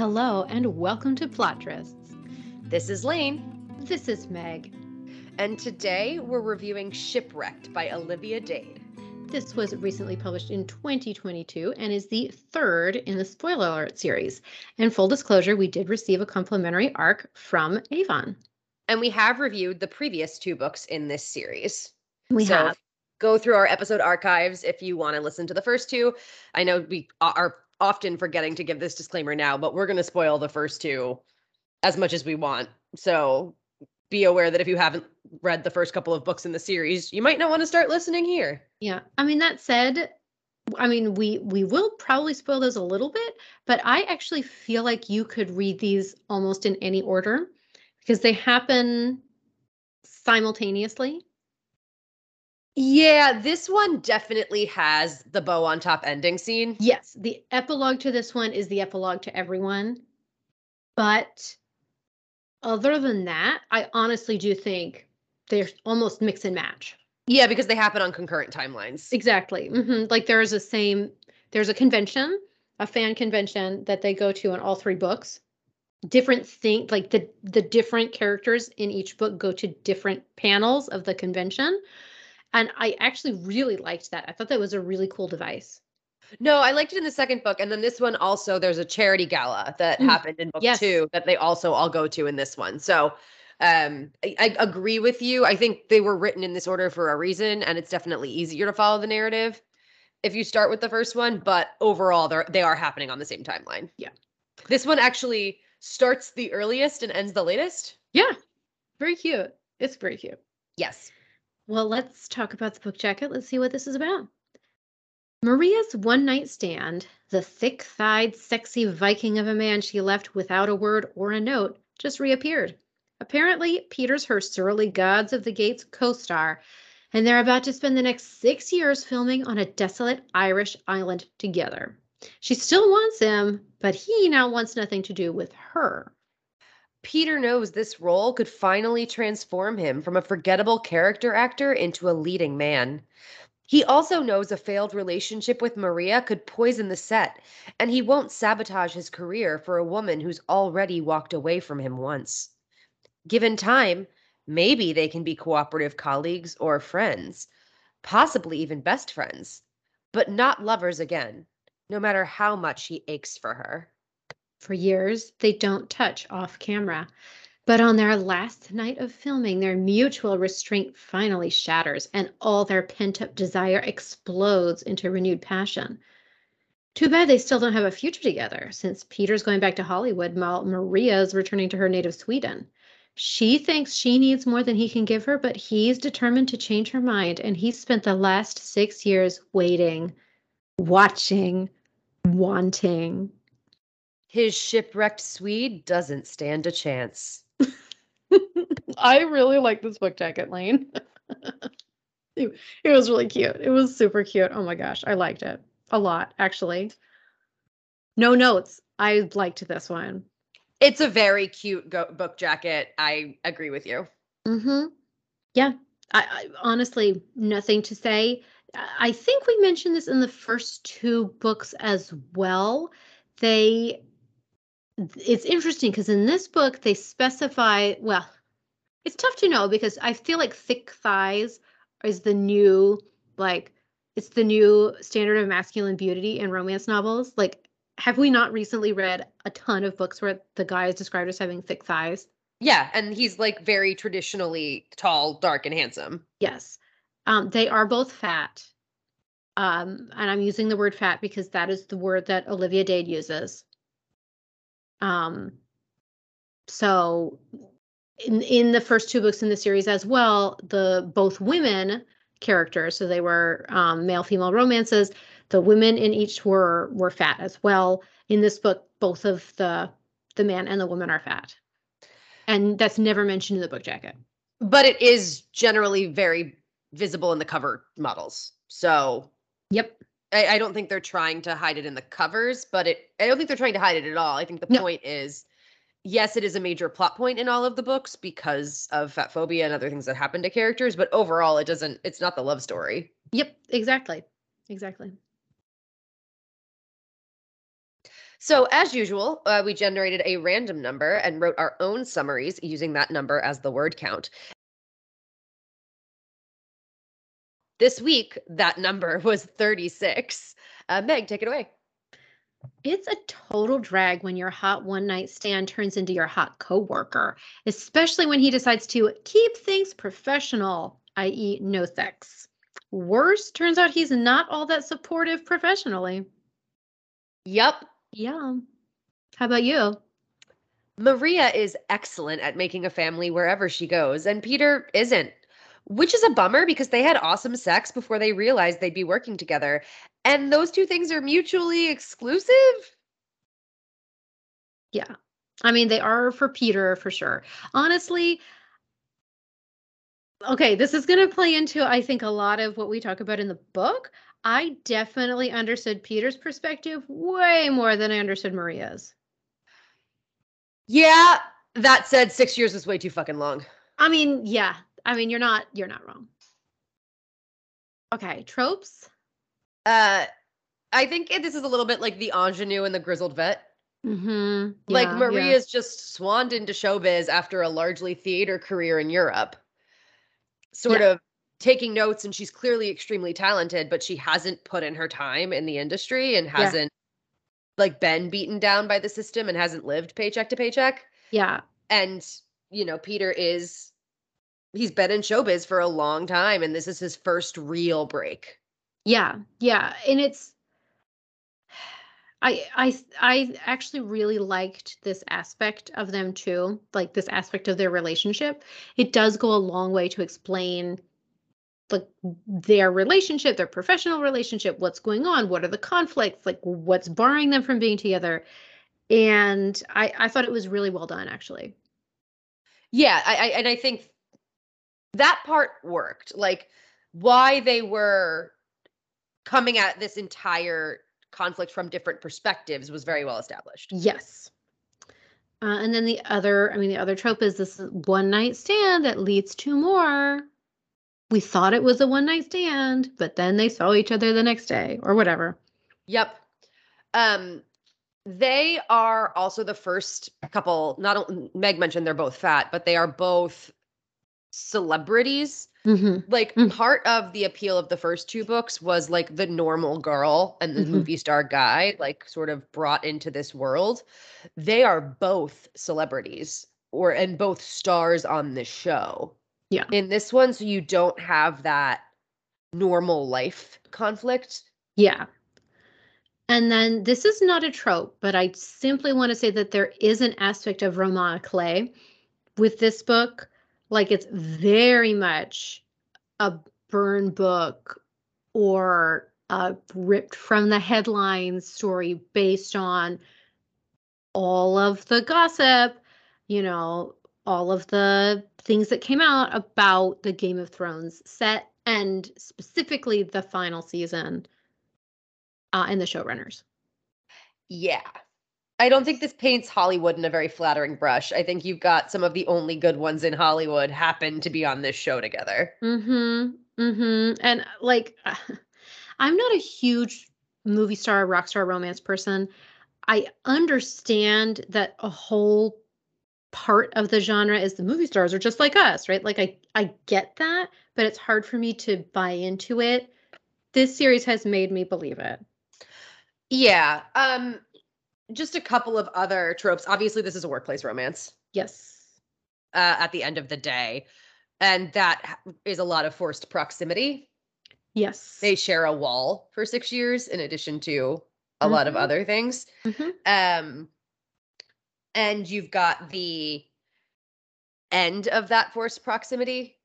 Hello and welcome to Plot Trysts. This is Lane, This is Meg. and today we're reviewing Shipwrecked by Olivia Dade. This was recently published in 2022 and is the third in the spoiler alert series. And full disclosure, we did receive a complimentary arc from Avon. And we have reviewed the previous two books in this series. We so have. go through our episode archives if you want to listen to the first two. I know we are often forgetting to give this disclaimer now, but we're going to spoil the first two as much as we want. So be aware that if you haven't read the first couple of books in the series, you might not want to start listening here. Yeah. I mean, that said, I mean, we we will probably spoil those a little bit, but I actually feel like you could read these almost in any order because they happen simultaneously. Yeah, this one definitely has the bow on top ending scene. Yes, the epilogue to this one is the epilogue to everyone. But other than that, I honestly do think they're almost mix and match. Yeah, because they happen on concurrent timelines. Exactly. hmm Like there is a same, there's a convention, a fan convention that they go to in all three books. Different thing, like the the different characters in each book go to different panels of the convention, and I actually really liked that. I thought that was a really cool device. No, I liked it in the second book. And then this one also, there's a charity gala that Mm, happened in book yes. two that they also all go to in this one. So um I, I agree with you. I think they were written in this order for a reason, and it's definitely easier to follow the narrative if you start with the first one, but overall they're they are happening on the same timeline. Yeah. This one actually starts the earliest and ends the latest. Yeah, very cute. It's very cute. Yes. Well, let's talk about the book jacket. Let's see what this is about. Maria's one night stand, the thick thighed, sexy Viking of a man she left without a word or a note, just reappeared. Apparently, Peter's her surly Gods of the Gates co star, and they're about to spend the next six years filming on a desolate Irish island together. She still wants him, but he now wants nothing to do with her. Peter knows this role could finally transform him from a forgettable character actor into a leading man. He also knows a failed relationship with Maria could poison the set, and he won't sabotage his career for a woman who's already walked away from him once. Given time, maybe they can be cooperative colleagues or friends, possibly even best friends, but not lovers again, no matter how much he aches for her. For years, they don't touch off camera. But on their last night of filming, their mutual restraint finally shatters and all their pent up desire explodes into renewed passion. Too bad they still don't have a future together, since Peter's going back to Hollywood while Maria's returning to her native Sweden. She thinks she needs more than he can give her, but he's determined to change her mind, and he's spent the last six years waiting, watching, wanting. His shipwrecked Swede doesn't stand a chance. I really like this book jacket, Lane. it, it was really cute. It was super cute. Oh my gosh, I liked it a lot, actually. No notes. I liked this one. It's a very cute go- book jacket. I agree with you. Mm-hmm. Yeah. I, I honestly nothing to say. I I think we mentioned this in the first two books as well. They it's interesting because in this book they specify well it's tough to know because i feel like thick thighs is the new like it's the new standard of masculine beauty in romance novels. Like have we not recently read a ton of books where the guy is described as having thick thighs? Yeah, and he's like very traditionally tall, dark, and handsome. yes. Um, they are both fat. Um, and i'm using the word fat because that is the word that olivia dade uses um, so in in the first two books in the series as well, the both women characters, so they were um, male female romances. The women in each were were fat as well. In this book, both of the the man and the woman are fat, and that's never mentioned in the book jacket. But it is generally very visible in the cover models. So Yep. I, I don't think they're trying to hide it in the covers, but it I don't think they're trying to hide it at all. I think the No. point is yes, it is a major plot point in all of the books because of fat phobia and other things that happen to characters, but overall it doesn't it's not the love story. Yep. Exactly. Exactly. So, as usual, uh, we generated a random number and wrote our own summaries using that number as the word count. This week, that number was 36. Uh, Meg, take it away. It's a total drag when your hot one night stand turns into your hot coworker, especially when he decides to keep things professional, i.e., no sex. Worse, turns out he's not all that supportive professionally. Yep. Yeah. How about you? Maria is excellent at making a family wherever she goes, and Peter isn't which is a bummer because they had awesome sex before they realized they'd be working together. And those two things are mutually exclusive. Yeah. I mean, they are for Peter for sure. Honestly, okay, this is going to play into, I think, a lot of what we talk about in the book. I definitely understood Peter's perspective way more than I understood Maria's. Yeah. That said, six years is way too fucking long. I mean, yeah, I mean, you're not you're not wrong. Okay, tropes. Uh, I think this is a little bit like the ingenue and the grizzled vet. Mm-hmm. like Maria's yeah. just swanned into showbiz after a largely theater career in Europe. Sort yeah. of taking notes, and she's clearly extremely talented, but she hasn't put in her time in the industry and hasn't yeah. like been beaten down by the system and hasn't lived paycheck to paycheck. Yeah. And you know, Peter is he's been in showbiz for a long time and this is his first real break. Yeah. Yeah, and it's I I I actually really liked this aspect of them too, like this aspect of their relationship. It does go a long way to explain like their relationship, their professional relationship, what's going on, what are the conflicts, like what's barring them from being together. And I I thought it was really well done actually. Yeah, I, I and I think that part worked. Like why they were coming at this entire conflict from different perspectives was very well established. Yes. Uh, and then the other, I mean, the other trope is this one night stand that leads to more. We thought it was a one night stand, but then they saw each other the next day or whatever. Yep. Um, they are also the first couple. Not Meg mentioned they're both fat, but they are both celebrities. Mm-hmm. Like mm-hmm. part of the appeal of the first two books was like the normal girl and the mm-hmm. movie star guy, like sort of brought into this world. They are both celebrities or and both stars on the show. Yeah. In this one, so you don't have that normal life conflict. Yeah. And then this is not a trope, but I simply want to say that there is an aspect of Roman à clef with this book like it's very much a burn book or a ripped from the headlines story based on all of the gossip, you know, all of the things that came out about the Game of Thrones set and specifically the final season uh, and the showrunners. Yeah. I don't think this paints Hollywood in a very flattering brush. I think you've got some of the only good ones in Hollywood happen to be on this show together. Mhm. Mhm. And like I'm not a huge movie star rock star romance person. I understand that a whole part of the genre is the movie stars are just like us, right? Like I I get that, but it's hard for me to buy into it. This series has made me believe it. Yeah. Um just a couple of other tropes. Obviously, this is a workplace romance. Yes. Uh, at the end of the day, and that is a lot of forced proximity. Yes. They share a wall for six years, in addition to a mm-hmm. lot of mm-hmm. other things. Mm-hmm. Um, and you've got the end of that forced proximity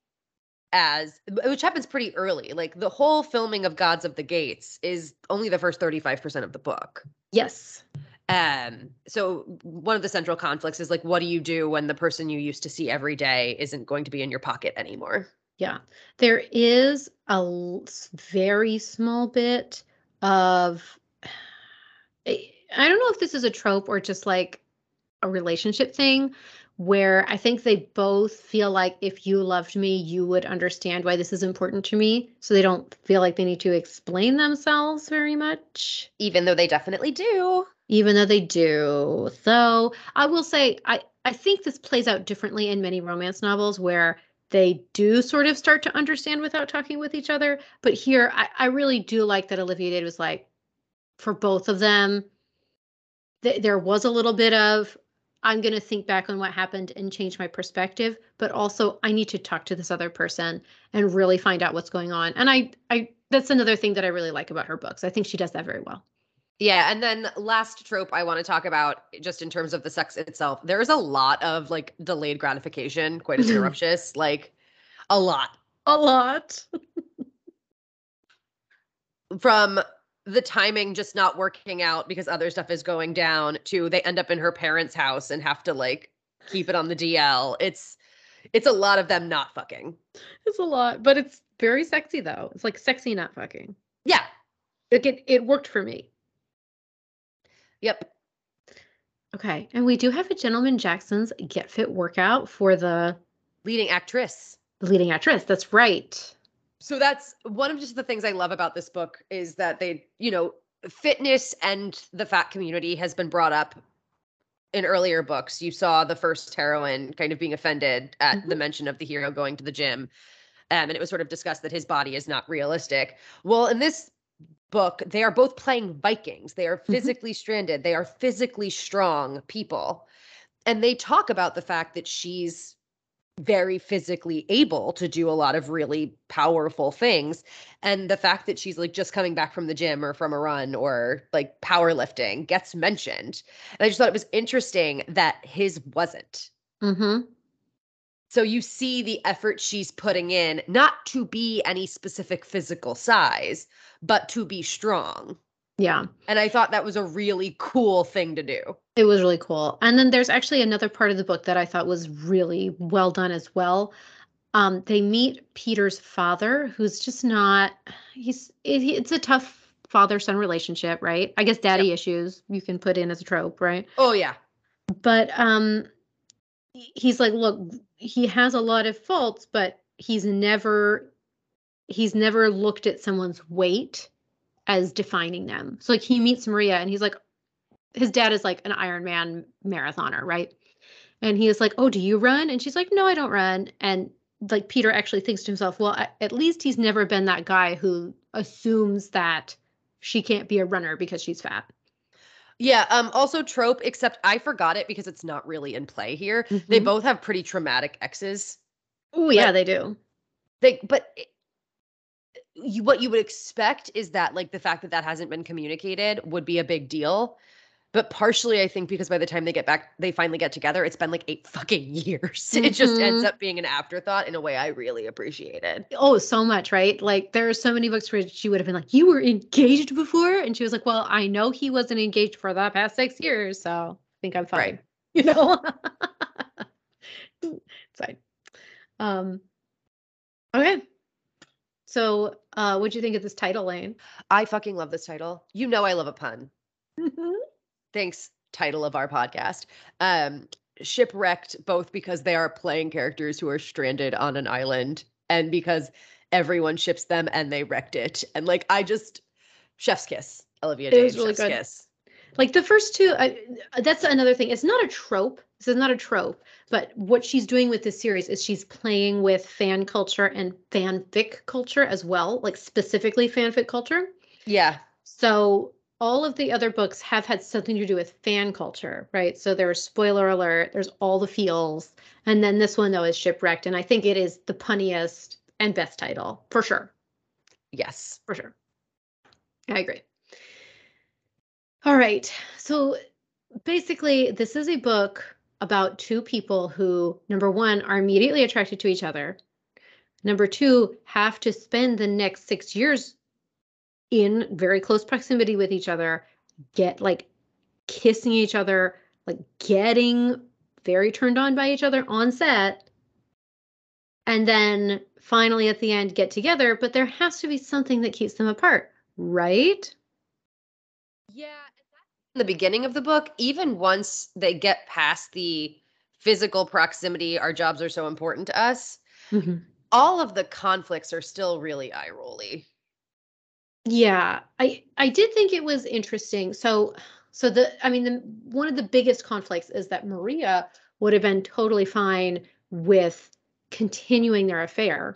as which happens pretty early. Like the whole filming of Gods of the Gates is only the first 35% of the book. Yes. Um, so one of the central conflicts is like, what do you do when the person you used to see every day isn't going to be in your pocket anymore? Yeah, there is a very small bit of. I don't know if this is a trope or just like a relationship thing where I think they both feel like if you loved me, you would understand why this is important to me. So they don't feel like they need to explain themselves very much. Even though they definitely do. Even though they do. Though I will say, I, I think this plays out differently in many romance novels where they do sort of start to understand without talking with each other. But here, I, I really do like that Olivia Dade was like, for both of them, th- there was a little bit of, I'm going to think back on what happened and change my perspective, but also I need to talk to this other person and really find out what's going on. And I, I, that's another thing that I really like about her books. I think she does that very well. Yeah, and then last trope I want to talk about just in terms of the sex itself. There's a lot of like delayed gratification, quite as interruptus, like a lot. A lot. From the timing just not working out because other stuff is going down to they end up in her parents' house and have to like keep it on the DL. It's it's a lot of them not fucking. It's a lot, but it's very sexy though. It's like sexy not fucking. Yeah. Like it it worked for me. Yep. Okay. And we do have a Gentleman Jackson's Get Fit workout for the leading actress. The leading actress. That's right. So that's one of just the things I love about this book is that they, you know, fitness and the fat community has been brought up in earlier books. You saw the first heroine kind of being offended at mm-hmm. the mention of the hero going to the gym. Um, and it was sort of discussed that his body is not realistic. Well, in this book, they are both playing Vikings. They are mm-hmm. physically mm-hmm. stranded. They are physically strong people. And they talk about the fact that she's very physically able to do a lot of really powerful things and the fact that she's like just coming back from the gym or from a run or like powerlifting gets mentioned and i just thought it was interesting that his wasn't mm-hmm. So you see the effort she's putting in, not to be any specific physical size, but to be strong. Yeah. And I thought that was a really cool thing to do. It was really cool. And then there's actually another part of the book that I thought was really well done as well. Um, they meet Peter's father, who's just not, he's, it's a tough father son relationship, right? I guess daddy issues you can put in as a trope, right? Oh, yeah. But um, he's like, look, he has a lot of faults, but he's never he's never looked at someone's weight as defining them. So like he meets Maria and he's like his dad is like an Ironman marathoner, right? And he is like, "Oh, do you run?" And she's like, "No, I don't run." And like Peter actually thinks to himself, "Well, at least he's never been that guy who assumes that she can't be a runner because she's fat." Yeah, um also trope except I forgot it because it's not really in play here. Mm-hmm. They both have pretty traumatic exes. Oh, yeah, they do. They but it, you, what you would expect is that like the fact that that hasn't been communicated would be a big deal but partially I think because by the time they get back, they finally get together, it's been like eight fucking years. Mm-hmm. It just ends mm-hmm. up being an afterthought in a way I really appreciated. Oh, so much, right? Like there are so many books where she would have been like, You were engaged before? And she was like, Well, I know he wasn't engaged for the past six years, so I think I'm fine. Right. You know? it's fine. Um okay. So uh what'd you think of this title, Lane? I fucking love this title. You know I love a pun. Thanks title of our podcast um shipwrecked both because they are playing characters who are stranded on an island and because everyone ships them and they wrecked it. And like i just chef's kiss olivia Dade, really chef's good. kiss. Like the first two I, that's another thing. It's not a trope. This is not a trope but what she's doing with this series is she's playing with fan culture and fanfic culture as well like specifically fanfic culture. Yeah. So all of the other books have had something to do with fan culture, right? So there's spoiler alert, there's all the feels. And then this one, though, is Shipwrecked. And I think it is the punniest and best title for sure. Yes. For sure. I agree. All right. So basically, this is a book about two people who, number one, are immediately attracted to each other. Number two, have to spend the next six years in very close proximity with each other, get like kissing each other, like getting very turned on by each other on set. And then finally at the end get together, but there has to be something that keeps them apart, right? Yeah, in the beginning of the book, even once they get past the physical proximity, our jobs are so important to us. Mm-hmm. All of the conflicts are still really eye rolly. Yeah, I I did think it was interesting. So So the I mean the one of the biggest conflicts is that Maria would have been totally fine with continuing their affair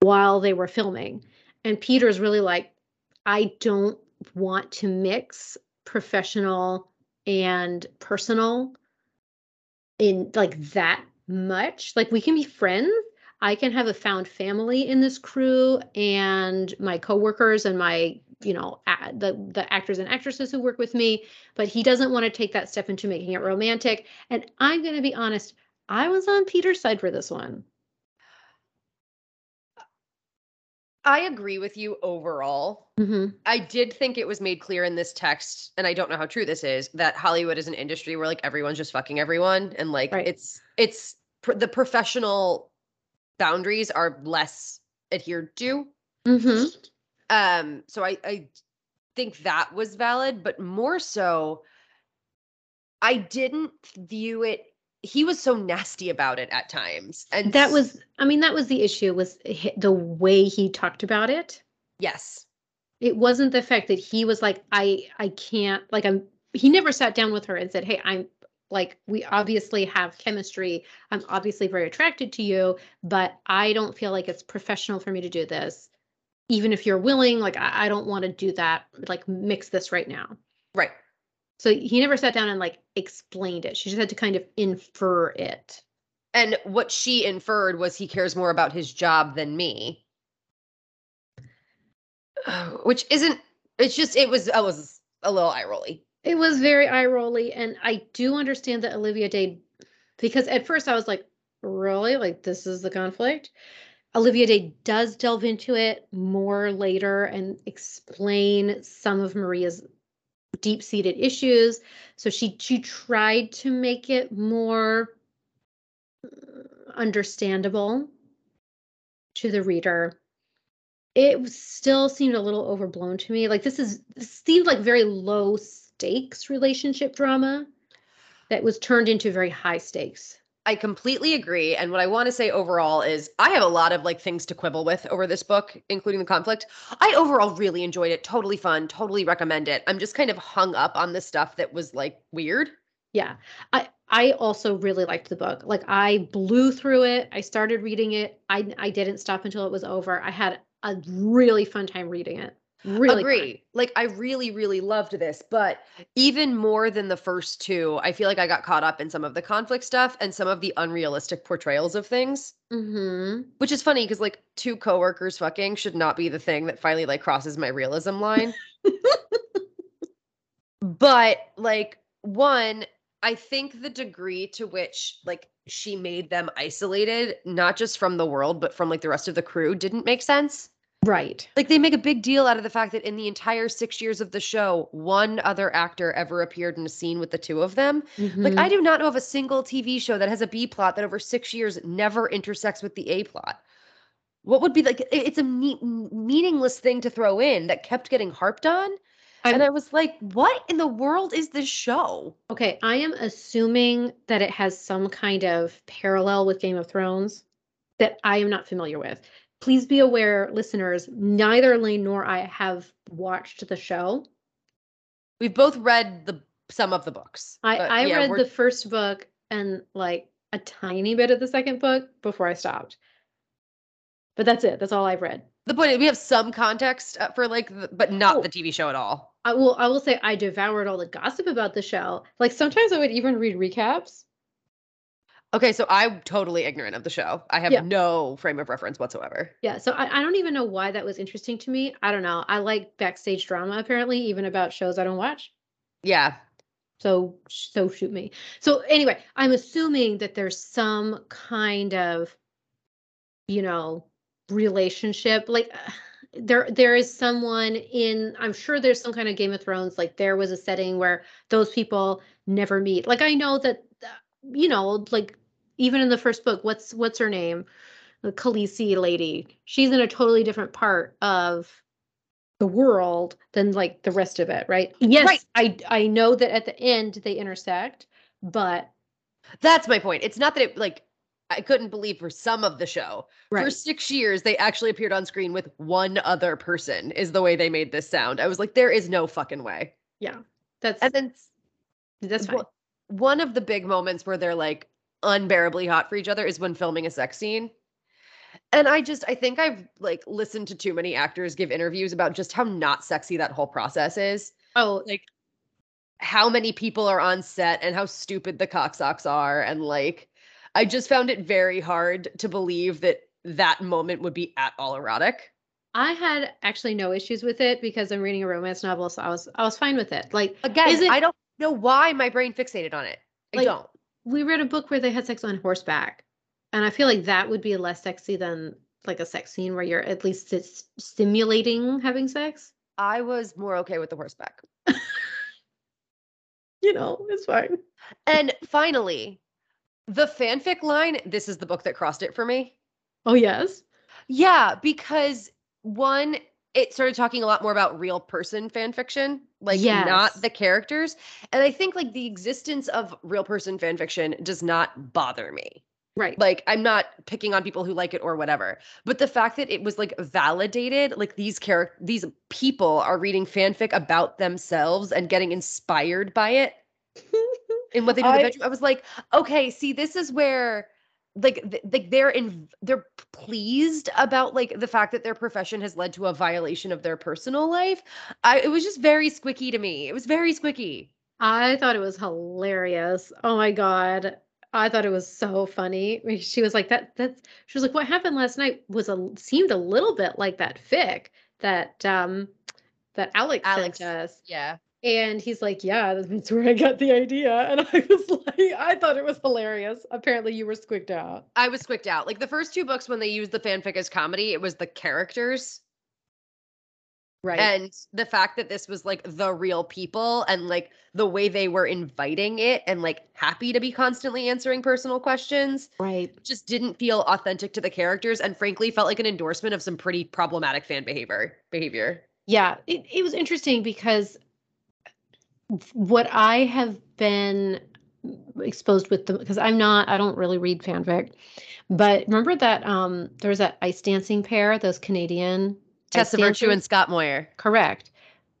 while they were filming. And Peter's really like, I don't want to mix professional and personal in like that much. Like we can be friends. I can have a found family in this crew and my coworkers and my, you know, the the actors and actresses who work with me, but he doesn't want to take that step into making it romantic. And I'm going to be honest, I was on Peter's side for this one. I agree with you overall. hmm I did think it was made clear in this text, and I don't know how true this is, that Hollywood is an industry where like everyone's just fucking everyone, and like Right. it's it's pr- the professional boundaries are less adhered to. hmm Um, so I I think that was valid, but more so, I didn't view it. He was so nasty about it at times, and That was, I mean, that was the issue was the way he talked about it. yes, It wasn't the fact that he was like, I, I can't, like, I'm, he never sat down with her and said, Hey, I'm like, we obviously have chemistry. I'm obviously very attracted to you, but I don't feel like it's professional for me to do this. Even if you're willing, like, I, I don't want to do that, like, mix this right now. right. So he never sat down and like explained it. She just had to kind of infer it. And what she inferred was he cares more about his job than me. Which isn't it's just it was I was a little eye rolly. It was very eye rolly, and I do understand that Olivia Dade, because at first I was like, really, like this is the conflict. Olivia Dade does delve into it more later and explain some of Maria's deep-seated issues. So she she tried to make it more understandable to the reader. It still seemed a little overblown to me. Like this is this seemed like very low stakes relationship drama that was turned into very high stakes. I completely agree. And what I want to say overall is I have a lot of like things to quibble with over this book, including the conflict. I overall really enjoyed it. Totally fun. Totally recommend it. I'm just kind of hung up on the stuff that was like weird. Yeah. I I also really liked the book. Like I blew through it. I started reading it. I I didn't stop until it was over. I had a really fun time reading it. Really fun. agree. Like I really, really loved this, but even more than the first two, I feel like I got caught up in some of the conflict stuff and some of the unrealistic portrayals of things. Mhm. Which is funny because like two coworkers fucking should not be the thing that finally like crosses my realism line. but like one, I think the degree to which like she made them isolated, not just from the world, but from like the rest of the crew, didn't make sense. Right. Like they make a big deal out of the fact that in the entire six years of the show, one other actor ever appeared in a scene with the two of them. Like Mhm. I do not know of a single TV show that has a B plot that over six years never intersects with the A plot. What would be like? It's a me- meaningless thing to throw in that kept getting harped on, I'm- and I was like, "What in the world is this show?" Okay, I am assuming that it has some kind of parallel with Game of Thrones that I am not familiar with. Please be aware, listeners, neither Lane nor I have watched the show. We've both read the some of the books. I, I yeah, read we're- the first book and like a tiny bit of the second book before I stopped. But that's it. That's all I've read. the point. is We have some context uh, for like, the, but not Oh. the TV show at all. I will I will say I devoured all the gossip about the show. Like sometimes I would even read recaps. Okay, so I'm totally ignorant of the show. I have Yeah. no frame of reference whatsoever. Yeah, so I, I don't even know why that was interesting to me. I don't know. I like backstage drama apparently, even about shows I don't watch. Yeah, So so shoot me. So anyway, I'm assuming that there's some kind of, you know, relationship. Like uh, there there is someone in. I'm sure there's some kind of Game of Thrones. Like there was a setting where those people never meet. Like I know that, uh, you know, like even in the first book, what's what's her name, the Khaleesi lady. She's in a totally different part of the world than like the rest of it, right? Yes, Right. I I know that at the end they intersect, but that's my point. It's not that it like I couldn't believe for some of the show. For six years, they actually appeared on screen with one other person, is the way they made this sound. I was like, there is no fucking way. Yeah. That's And then that's fine. one of the big moments where they're like unbearably hot for each other is when filming a sex scene. And I just I think I've like listened to too many actors give interviews about just how not sexy that whole process is. Oh, Like how many people are on set and how stupid the cocksocks are and like I just found it very hard to believe that that moment would be at all erotic. I had actually no issues with it because I'm reading a romance novel, so I was I was fine with it. Like Again, it- I don't know why my brain fixated on it. I Like- don't. We read a book where they had sex on horseback, and I feel like that would be less sexy than like a sex scene where you're at least it's stimulating having sex. I was more okay with the horseback. You know, it's fine. And finally, the fanfic line, this is the book that crossed it for me. Oh yes. Yeah, because one, it started talking a lot more about real person fan fiction, like Yes. not the characters. And I think like the existence of real person fan fiction does not bother me. Right. Like I'm not picking on people who like it or whatever. But the fact that it was like validated, like these character these people are reading fanfic about themselves and getting inspired by it in what they do in the bedroom. I was like, okay, see, this is where like th- like they're in they're pleased about like the fact that their profession has led to a violation of their personal life. I it was just very squicky to me. It was very squicky. I thought it was hilarious. Oh my god. I thought it was so funny. She was like that that's she was like what happened last night was a seemed a little bit like that fic that um that Alex, Alex. sent us. Yeah. And he's like, "Yeah, that's where I got the idea." And I was like, I thought it was hilarious. Apparently you were squicked out. I was squicked out. Like the first two books when they used the fanfic as comedy, it was the characters Right. and the fact that this was like the real people and like the way they were inviting it and like happy to be constantly answering personal questions right. just didn't feel authentic to the characters and frankly felt like an endorsement of some pretty problematic fan behavior behavior Yeah, it, it was interesting because what I have been exposed with them because I'm not I don't really read fanfic. But remember that um there was that ice dancing pair, those Canadian tessa virtue and scott moir correct.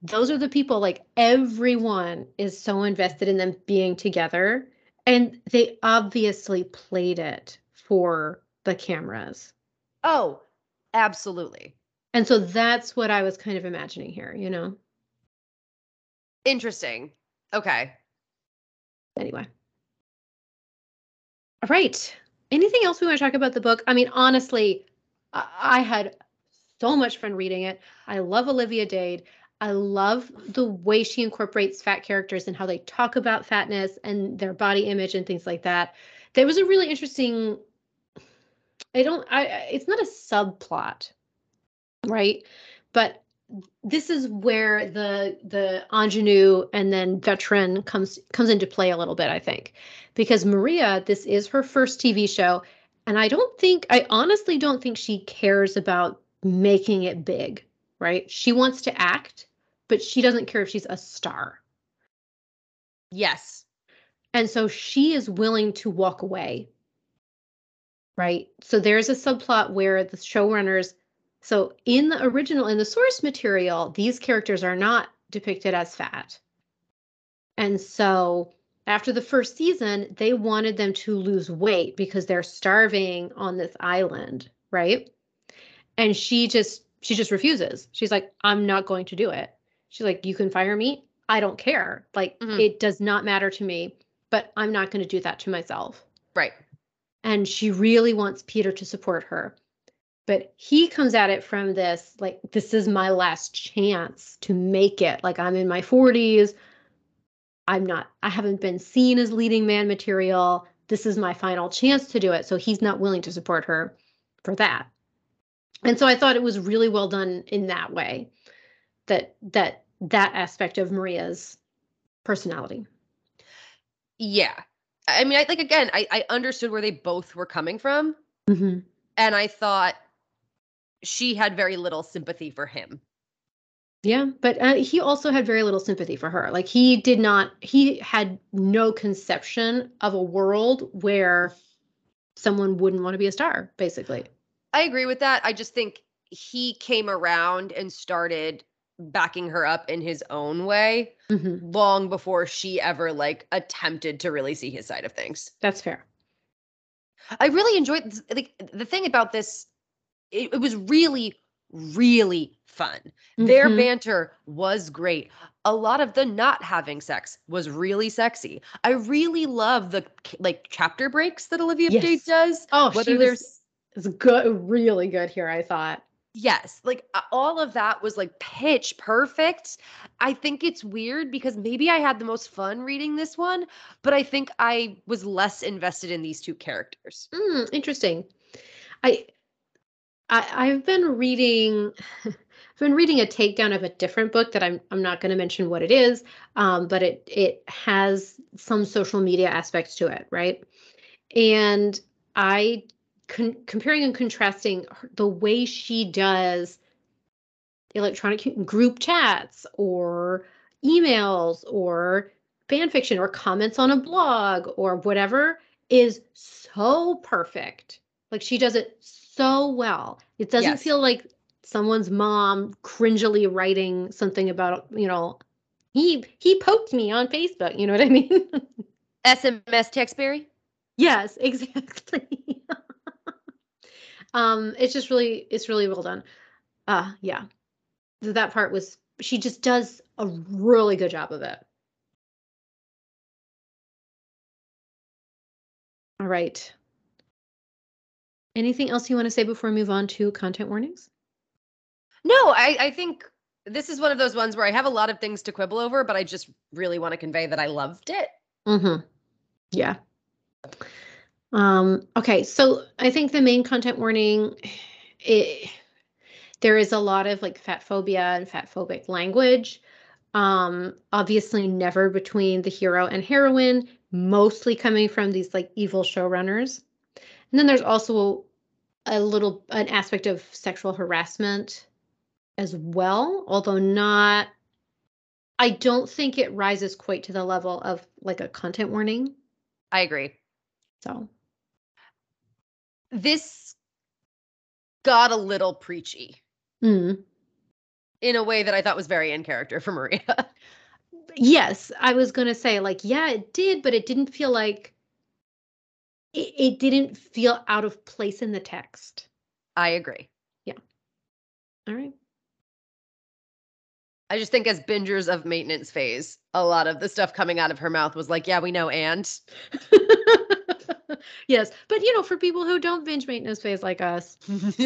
Those are the people like everyone is so invested in them being together and they obviously played it for the cameras. oh absolutely And so that's what I was kind of imagining here, you know. Interesting okay anyway. All right. Anything else we want to talk about the book? I mean, honestly, I, I had so much fun reading it. I love Olivia Dade. I love the way she incorporates fat characters and how they talk about fatness and their body image and things like that. There was a really interesting. I don't. I. It's not a subplot, right? But this is where the the ingenue and then veteran comes comes into play a little bit i think. Because maria this is her first tv show and i don't think i honestly don't think she cares about making it big right? She wants to act but she doesn't care if she's a star. Yes. And so she is willing to walk away. Right? So there's a subplot where the showrunners so in the original in the source material these characters are not depicted as fat. And so after the first season they wanted them to lose weight because they're starving on this island right? And she just she just refuses. She's like i'm not going to do it. She's like you can fire me. I don't care. Like Mhm. it does not matter to me but i'm not going to do that to myself. Right. And she really wants Peter to support her. But he comes at it from this like, this is my last chance to make it. Like, I'm in my 40s. I'm not, I haven't been seen as leading man material. This is my final chance to do it. So he's not willing to support her for that. And so I thought it was really well done in that way that, that, that aspect of Maria's personality. yeah i mean i like again i i understood where they both were coming from Mm-hmm. and i thought she had very little sympathy for him Yeah, but uh, he also had very little sympathy for her. Like he did not he had no conception of a world where someone wouldn't want to be a star, basically. I agree with that. I just think he came around and started backing her up in his own way Mhm. long before she ever like attempted to really see his side of things. That's fair. I really enjoyed like the thing about this it, it was really really fun. Their Mhm. banter was great. A lot of the not having sex was really sexy. I really love the like chapter breaks that Olivia Yes. Does. Oh, whether she there's was good, really good here. I thought. Yes, like all of that was like pitch perfect. I think it's weird because maybe I had the most fun reading this one, but I think I was less invested in these two characters. Mm, interesting. I, I I've been reading I've been reading a takedown of a different book that I'm I'm not going to mention what it is, um, but it it has some social media aspects to it, right? And I con- comparing and contrasting her- the way she does electronic group chats or emails or fan fiction or comments on a blog or whatever is so perfect. Like she does it so well. It doesn't Yes. feel like someone's mom cringily writing something about, you know, he he poked me on Facebook, you know what I mean? SMS Textberry? yes, exactly. um it's just really it's really well done. Uh yeah. That part was she just does a really good job of it. All right. Anything else you want to say before we move on to content warnings? No, I, I think this is one of those ones where I have a lot of things to quibble over, but I just really want to convey that I loved it. Mm-hmm. Yeah. Um, okay, so I think the main content warning, it, there is a lot of like fat phobia and fat phobic language. Um, obviously never between the hero and heroine, mostly coming from these like evil showrunners. And then there's also a little an aspect of sexual harassment as well, although not I don't think it rises quite to the level of like a content warning. I agree. So, This got a little preachy mm. in a way that I thought was very in character for Maria. yes, I was going to say, like, yeah, it did, but it didn't feel like it, it didn't feel out of place in the text. I agree. Yeah. All right. I just think as bingers of maintenance phase, a lot of the stuff coming out of her mouth was like, yeah, we know, and yes, but you know, for people who don't binge maintenance phase like us,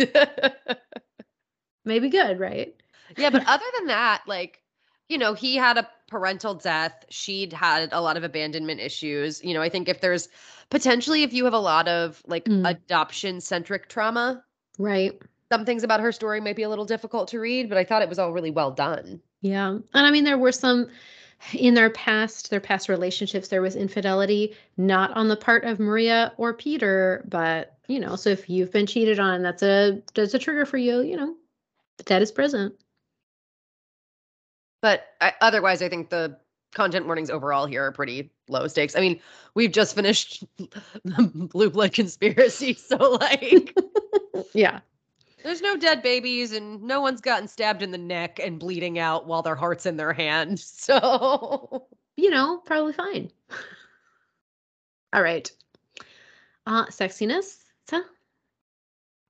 maybe good, right? yeah, but other than that, like, you know, he had a parental death. She'd had a lot of abandonment issues. You know, I think if there's potentially if you have a lot of like Mm. adoption centric trauma, Right. some things about her story might be a little difficult to read, but I thought it was all really well done. Yeah. And I mean, there were some in their past, their past relationships, there was infidelity, not on the part of Maria or Peter, but you know, so if you've been cheated on, that's a that's a trigger for you, you know. That is present. But I, otherwise, I think the content warnings overall here are pretty low stakes. I mean, we've just finished the Blue Blood conspiracy, so like, Yeah. there's no dead babies, and no one's gotten stabbed in the neck and bleeding out while their heart's in their hand. So You know, probably fine. All right. Uh sexiness. So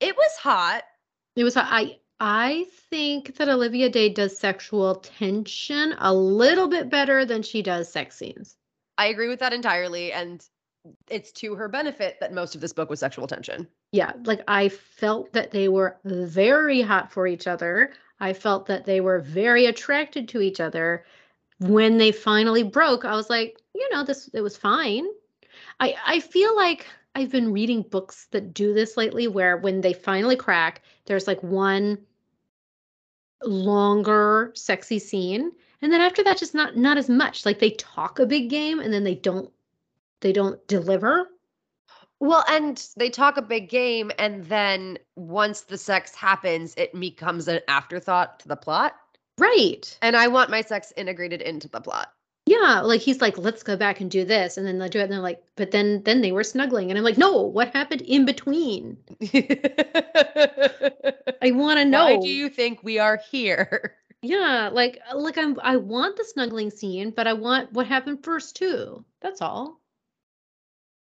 it was hot. it was hot. I I think that Olivia Dade does sexual tension a little bit better than she does sex scenes. I agree with that entirely, and it's to her benefit that most of this book was sexual tension. yeah like i felt that they were very hot for each other i felt that they were very attracted to each other when they finally broke i was like you know this it was fine i i feel like i've been reading books that do this lately where when they finally crack there's like one longer sexy scene and then after that just not not as much like they talk a big game and then they don't they don't deliver Well, and they talk a big game, and then once the sex happens, it becomes an afterthought to the plot. right And I want my sex integrated into the plot. Yeah, like he's like, let's go back and do this, and then they do it, and they're like, but then then they were snuggling, and I'm like, no, what happened in between? I want to know. Why do you think we are here? Yeah, like uh, like I'm I want the snuggling scene, but I want what happened first too. That's all.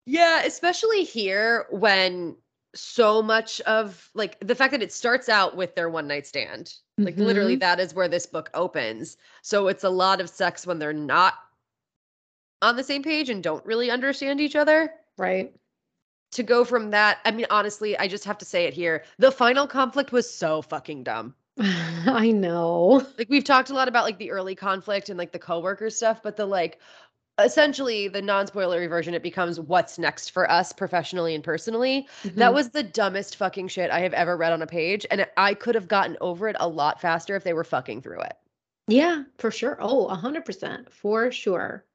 Yeah, especially here when so much of like the fact that it starts out with their one night stand. Like literally Mhm. that is where this book opens. So it's a lot of sex when they're not on the same page and don't really understand each other. Right. To go from that, I mean honestly, I just have to say it here. The final conflict was so fucking dumb. I know. Like we've talked a lot about like the early conflict and like the coworker stuff, but the like essentially the non-spoilery version it becomes what's next for us professionally and personally. That Mhm. was the dumbest fucking shit I have ever read on a page and I could have gotten over it a lot faster if they were fucking through it. Yeah, for sure. Oh, 100%. For sure.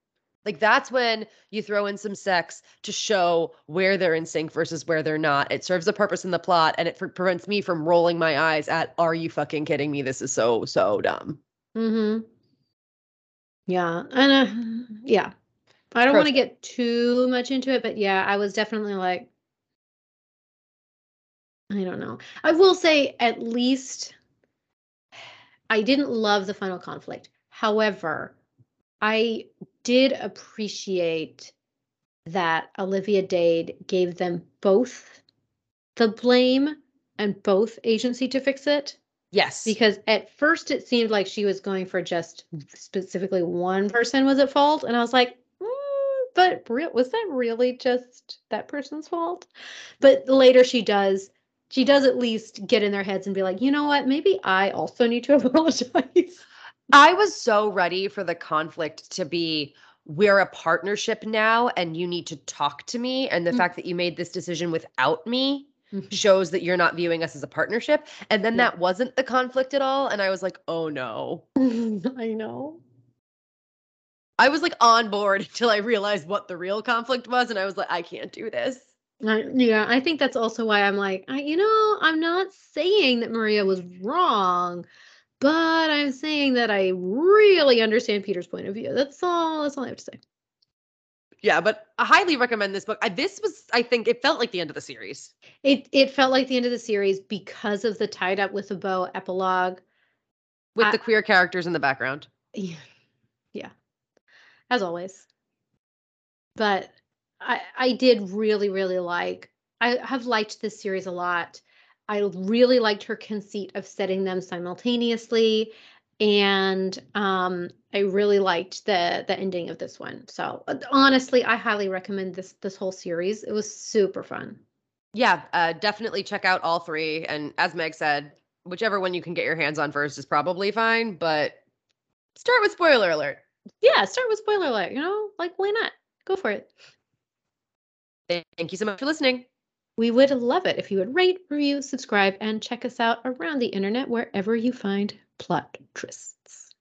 Like that's when you throw in some sex to show where they're in sync versus where they're not. It serves a purpose in the plot and it for- prevents me from rolling my eyes at are you fucking kidding me? This is so so dumb. Mhm. Yeah. And uh, yeah. I don't want to get too much into it, but yeah, I was definitely like I don't know. I will say at least I didn't love the final conflict. However, I did appreciate that Olivia Dade gave them both the blame and both agency to fix it. Yes. Because at first it seemed like she was going for just specifically one person was at fault. And I was like, "Mm, but was that really just that person's fault? But later she does, she does at least get in their heads and be like, you know what? Maybe I also need to apologize. I was so ready for the conflict to be we're a partnership now and you need to talk to me and the Mm. fact that you made this decision without me Mhm. shows that you're not viewing us as a partnership and then Yeah. that wasn't the conflict at all and I was like oh no I know. I was like on board until I realized what the real conflict was and I was like I can't do this I, yeah, I think that's also why I'm like, I, you know, I'm not saying that Maria was wrong, but I'm saying that I really understand Peter's point of view. That's all. That's all I have to say. Yeah but I highly recommend this book I, this was I think it felt like the end of the series It it felt like the end of the series because of the tied up with a bow epilogue. with I- the queer characters in the background Yeah, yeah, as always. But I I did really really like. I have liked this series a lot. I really liked her conceit of setting them simultaneously, and um, I really liked the the ending of this one. So uh, honestly, I highly recommend this this whole series. It was super fun. Yeah, uh, definitely check out all three. And as Meg said, whichever one you can get your hands on first is probably fine. But start with spoiler alert. Yeah, start with spoiler alert. You know, like why not? Go for it. Thank you so much for listening. We would love it if you would rate, review, subscribe, and check us out around the internet wherever you find plot trysts.